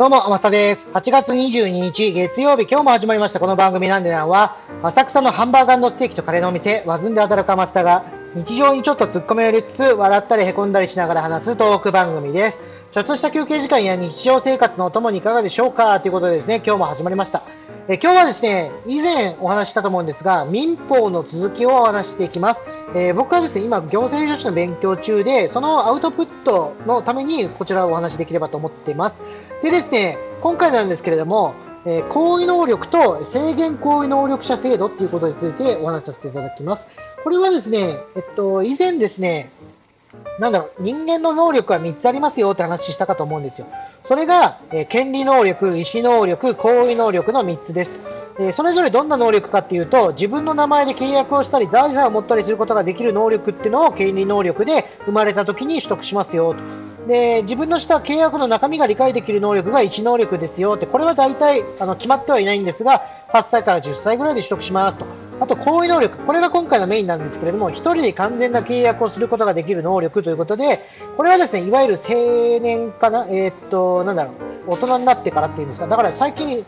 どうも、天下です。8月22日月曜日、今日も始まりましたこの番組なんでなんは、浅草のハンバーガーステーキとカレーのお店、ワズンで働く天下が、日常にちょっと突っ込みを入れつつ、笑ったり凹んだりしながら話すトーク番組です。ちょっとした休憩時間や日常生活のお供にいかがでしょうか？ということでですね、今日も始まりました。え今日はですね、以前お話したと思うんですが、民法の続きをお話していきます。えー、僕はですね、今、行政書士の勉強中で、そのアウトプットのためにこちらをお話しできればと思っています。でですね、今回なんですけれども、えー、行為能力と制限行為能力者制度っていうことについてお話しさせていただきます。これはですね、えっと、以前ですね、なんだろう、人間の能力は3つありますよって話したかと思うんですよ。それが、えー、権利能力、意思能力、行為能力の3つですとえ、それぞれどんな能力かっていうと、自分の名前で契約をしたり、財産を持ったりすることができる能力っていうのを権利能力で生まれた時に取得しますよと。で、自分のした契約の中身が理解できる能力が1能力ですよって、これは大体あの決まってはいないんですが、8歳から10歳ぐらいで取得しますと。あと、行為能力。これが今回のメインなんですけれども、1人で完全な契約をすることができる能力ということで、これはですね、いわゆる青年かな、えー、っと、なんだろう、大人になってからっていうんですか、だから最近、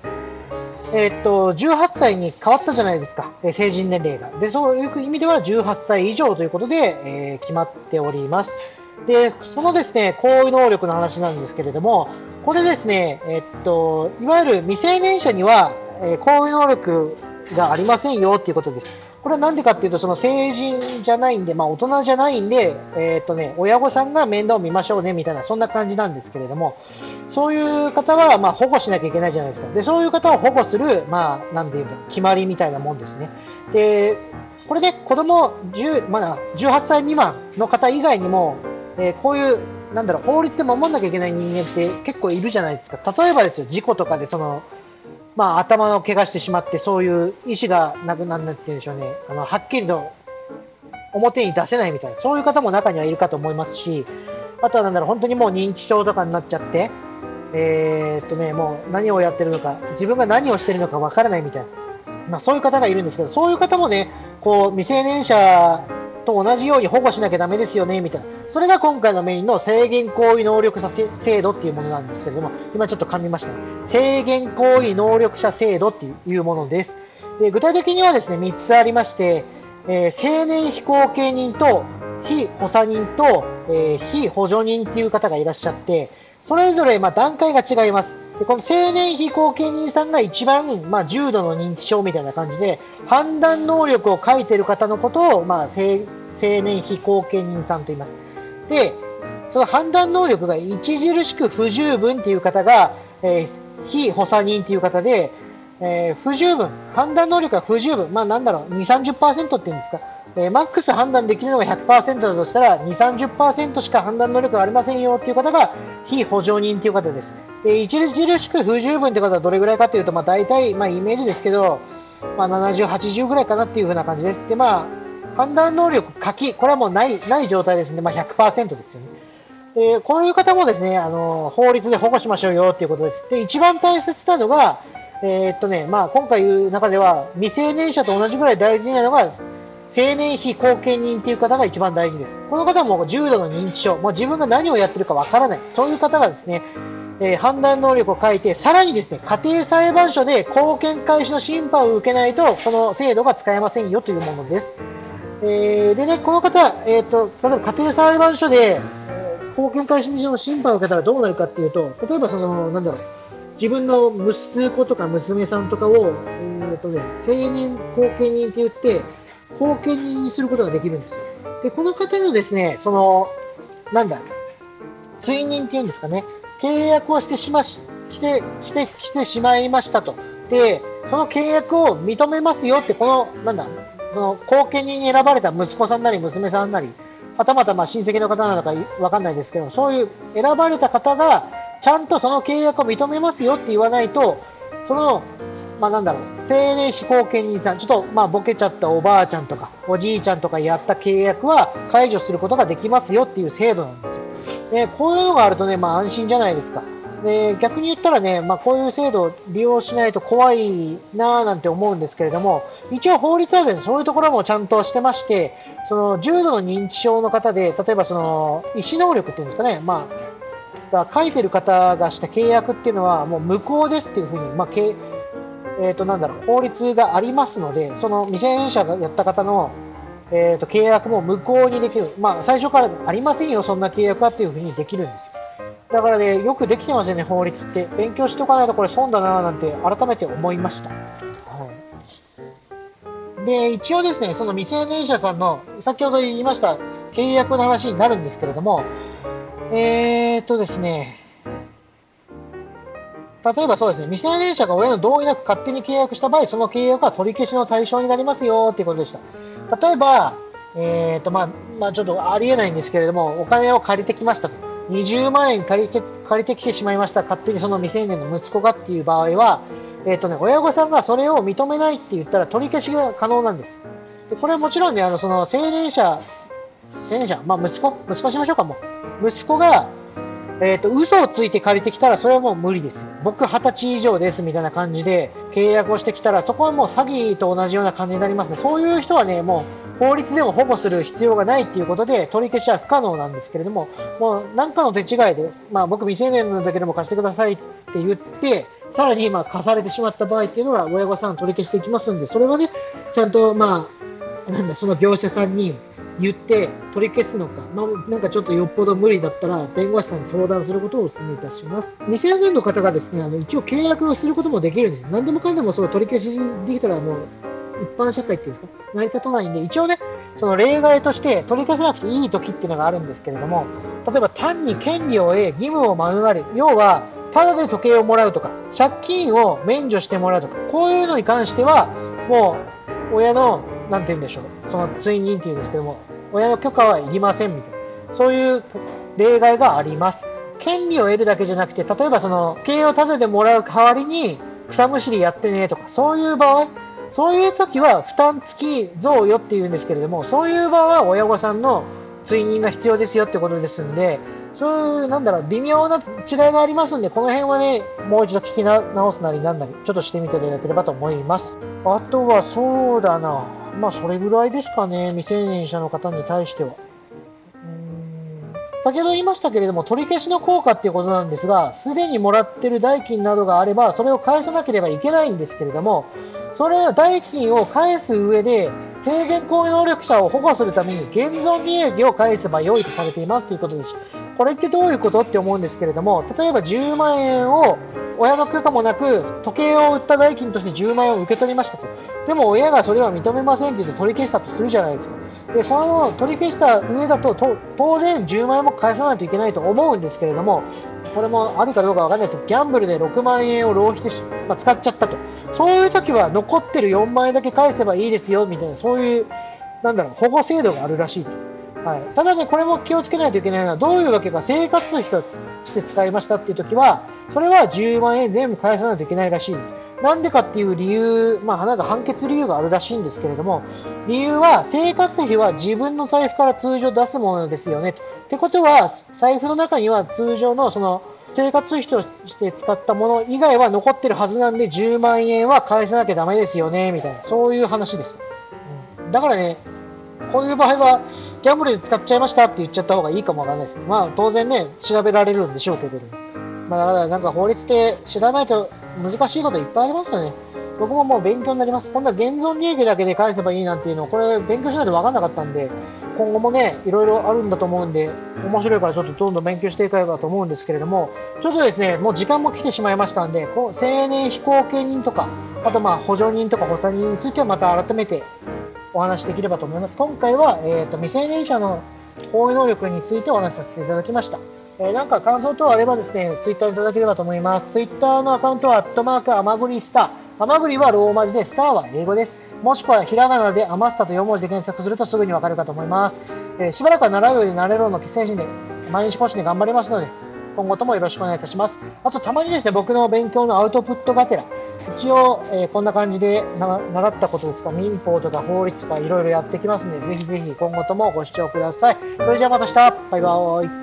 えー、っと、18歳に変わったじゃないですか、え成人年齢が。で、そういう意味では18歳以上ということで、えー、決まっております。で、そのですね、行為能力の話なんですけれども、これですね、えっと、いわゆる未成年者には、え行為能力がありませんよっていうことです。これはなんでかっていうと、その成人じゃないんで、まあ大人じゃないんで、えっ、とね、親御さんが面倒を見ましょうねみたいな、そんな感じなんですけれども、そういう方は、ま保護しなきゃいけないじゃないですか。で、そういう方を保護する、まあ、なんていうの、決まりみたいなもんですね。で、これで子供10、まだ18歳未満の方以外にも、えー、こういう、なんだろう、法律で守んなきゃいけない人間って結構いるじゃないですか。例えばですよ、事故とかでその、まあ、頭を怪我してしまって、そういう意思がなくなんなっていうんでしょうね、あのはっきりと表に出せないみたいな、そういう方も中にはいるかと思いますし、あとはなんだろう、本当にもう認知症とかになっちゃって、えー、っとね、もう何をやってるのか、自分が何をしてるのかわからないみたいな、まあ、そういう方がいるんですけど、そういう方もね、こう未成年者と同じように保護しなきゃだめですよねみたいな、それが今回のメインの制限行為能力者制度っていうものなんですけれども、今ちょっと噛みましたね。制限行為能力者制度っていうものです。で具体的にはですね、3つありまして、えー、青年非後継人と非補佐人と、えー、非補助人っていう方がいらっしゃって、それぞれま段階が違います。でこの青年非後継人さんが一番、まあ、重度の認知症みたいな感じで、判断能力を書いている方のことを、まあ、青年非後継人さんと言います。で、その判断能力が著しく不十分っていう方が、えー、非補佐人っていう方で、えー、不十分、判断能力が不十分、まあなんだろう、2、30%っていうんですか、えー、マックス判断できるのが100%だとしたら、2、30%しか判断能力がありませんよっていう方が、非補助人っていう方です。で、著しく不十分って方はどれぐらいかというと、まあ大体、まあイメージですけど、まあ70、80ぐらいかなっていう風な感じです。で、まあ、判断能力書き、これはもうないない状態ですね、まあ、100%ですよね。でこういう方もですねあの法律で保護しましょうよということです。で一番大切なのが、えー、っとねまあ、今回言う中では未成年者と同じぐらい大事なのが青年非後見人という方が一番大事です。この方も重度の認知症、もう自分が何をやってるかわからない、そういう方がですね、えー、判断能力を書いて、さらにですね、家庭裁判所で公見開始の審判を受けないと、この制度が使えませんよというものです。えー、でね、この方、えーと、例えば家庭裁判所で、公見開始の審判を受けたらどうなるかっていうと、例えばその、なんだろう、自分の息子とか娘さんとかを、えーとね、青年後見人って言って、後見人にすることができるんですよ。で、この方のですね、その、なんだ、追認っていうんですかね、契約をしてしまし、してしてきてしまいましたと。で、その契約を認めますよって、この、なんだ、その後見人に選ばれた息子さんなり娘さんなり、はたまたま親戚の方なのかわかんないですけど、そういう選ばれた方が、ちゃんとその契約を認めますよって言わないと、その、まあなんだろう、青年非後見人さん、ちょっとまあボケちゃったおばあちゃんとか、おじいちゃんとかやった契約は解除することができますよっていう制度なんですよ。で、こういうのがあるとね、まあ安心じゃないですか。で逆に言ったらね、まあ、こういう制度を利用しないと怖いなぁなんて思うんですけれども、一応法律はですね、そういうところもちゃんとしてまして、その重度の認知症の方で、例えばその意思能力っていうんですかね、まあ、だから書いてる方がした契約っていうのはもう無効ですっていうふうに、まあえーとなんだろう法律がありますので、その未成年者がやった方の、えー、と契約も無効にできる、まあ、最初からありませんよ、そんな契約はっていうふうにできるんですよ。だからね、よくできてますよね、法律って。勉強しておかないとこれ損だななんて改めて思いました。はい、で、一応ですね、その未成年者さんの、先ほど言いました契約の話になるんですけれども、えーとですね、例えばそうですね、未成年者が親の同意なく勝手に契約した場合、その契約は取り消しの対象になりますよっていうことでした。例えば、えーとまあまあ、ちょっとありえないんですけれども、お金を借りてきましたと。20万円借りて借りてきてしまいました、勝手にその未成年の息子がっていう場合は、えーとね、親御さんがそれを認めないって言ったら取り消しが可能なんです。でこれはもちろんね、あのその青年者、青年者、まあ、息子、息子しましょうか、もう。息子が、えっ、ー、と、嘘をついて借りてきたら、それはもう無理です。僕20歳以上ですみたいな感じで契約をしてきたら、そこはもう詐欺と同じような感じになりますね。そういう人はね、もう法律でも保護する必要がないっていうことで取り消しは不可能なんですけれども、もう何かの手違いで、まあ、僕未成年なんだけども貸してくださいって言って、さらにまあ貸されてしまった場合っていうのは親御さん取り消していきますんで、それはね、ちゃんとまあ、なんだ、その業者さんに言って取り消すのか、まあ、なんかちょっとよっぽど無理だったら弁護士さんに相談することをお勧めいたします。未成年の方がですね、あの一応契約をすることもできるんです。何でもかんでもその取り消しできたらもう一般社会っていうんですか、成り立たないんで、一応ね、その例外として取り消せなくていい時っていうのがあるんですけれども、例えば単に権利を得、義務を免れ、要は、ただで時計をもらうとか、借金を免除してもらうとか、こういうのに関しては、もう、親の、なんて言うんでしょう、その追認っていうんですけども、親の許可はいりませんみたいな、そういう例外があります。権利を得るだけじゃなくて、例えばその、経営を立ててもらう代わりに、草むしりやってねとか、そういう場合、そういう時は負担付き贈与っていうんですけれども、そういう場合は親御さんの追認が必要ですよってことですんで、そういう、なんだろう、微妙な違いがありますんで、この辺はね、もう一度聞き直すなりなんなり、ちょっとしてみていただければと思います。あとは、そうだな。まあ、それぐらいですかね、未成年者の方に対しては。先ほど言いましたけれども、取り消しの効果っていうことなんですが、すでにもらってる代金などがあれば、それを返さなければいけないんですけれども、それは代金を返す上で、制限行為能力者を保護するために現存利益を返せば良いとされていますということです。これってどういうことって思うんですけれども、例えば10万円を親の許可もなく時計を売った代金として10万円を受け取りましたと。でも親がそれは認めませんって言って取り消したとするじゃないですか。で、その取り消した上だと当然10万円も返さないといけないと思うんですけれども、これもあるかどうかわかんないですギャンブルで6万円を浪費して、まあ、使っちゃったと。そういう時は残ってる4万円だけ返せばいいですよみたいな、そういう、なんだろう、保護制度があるらしいです。はい、ただね、これも気をつけないといけないのは、どういうわけか生活費として使いましたっていう時は、それは10万円全部返さないといけないらしいんです。なんでかっていう理由、まあ、なんか判決理由があるらしいんですけれども、理由は生活費は自分の財布から通常出すものですよね。ってことは、財布の中には通常のその生活費として使ったもの以外は残ってるはずなんで、10万円は返さなきゃだめですよね、みたいな、そういう話です。うん、だからね、こういう場合は、ギャンブルで使っちゃいましたって言っちゃった方がいいかもわかんないです。まあ、当然ね、調べられるんでしょうけども、まあ、だからなんか法律って知らないと難しいこといっぱいありますよね。僕ももう勉強になります。今度は現存利益だけで返せばいいなんていうのを、これ勉強しないと分かんなかったんで、今後もね、いろいろあるんだと思うんで、面白いからちょっとどんどん勉強していければと思うんですけれども、ちょっとですね、もう時間も来てしまいましたんで、こう青年非後見人とか、あとまあ補助人とか補佐人についてはまた改めてお話しできればと思います。今回は、えーと、未成年者の法医能力についてお話しさせていただきました。えー、なんか感想等あればですね、ツイッターいただければと思います。ツイッターのアカウントは、アットマーク、アマグリスター。アマグリはローマ字で、スターは英語です。もしくはひらがなでアマスタと4文字で検索するとすぐにわかるかと思います。えー、しばらくは習うようになれろの精神で、毎日講師で頑張りますので、今後ともよろしくお願いいたします。あと、たまにですね、僕の勉強のアウトプットがてら、一応、えー、こんな感じで習ったことですか、民法とか法律とかいろいろやってきますので、ぜひぜひ今後ともご視聴ください。それじゃあまた明日。バイバーイ。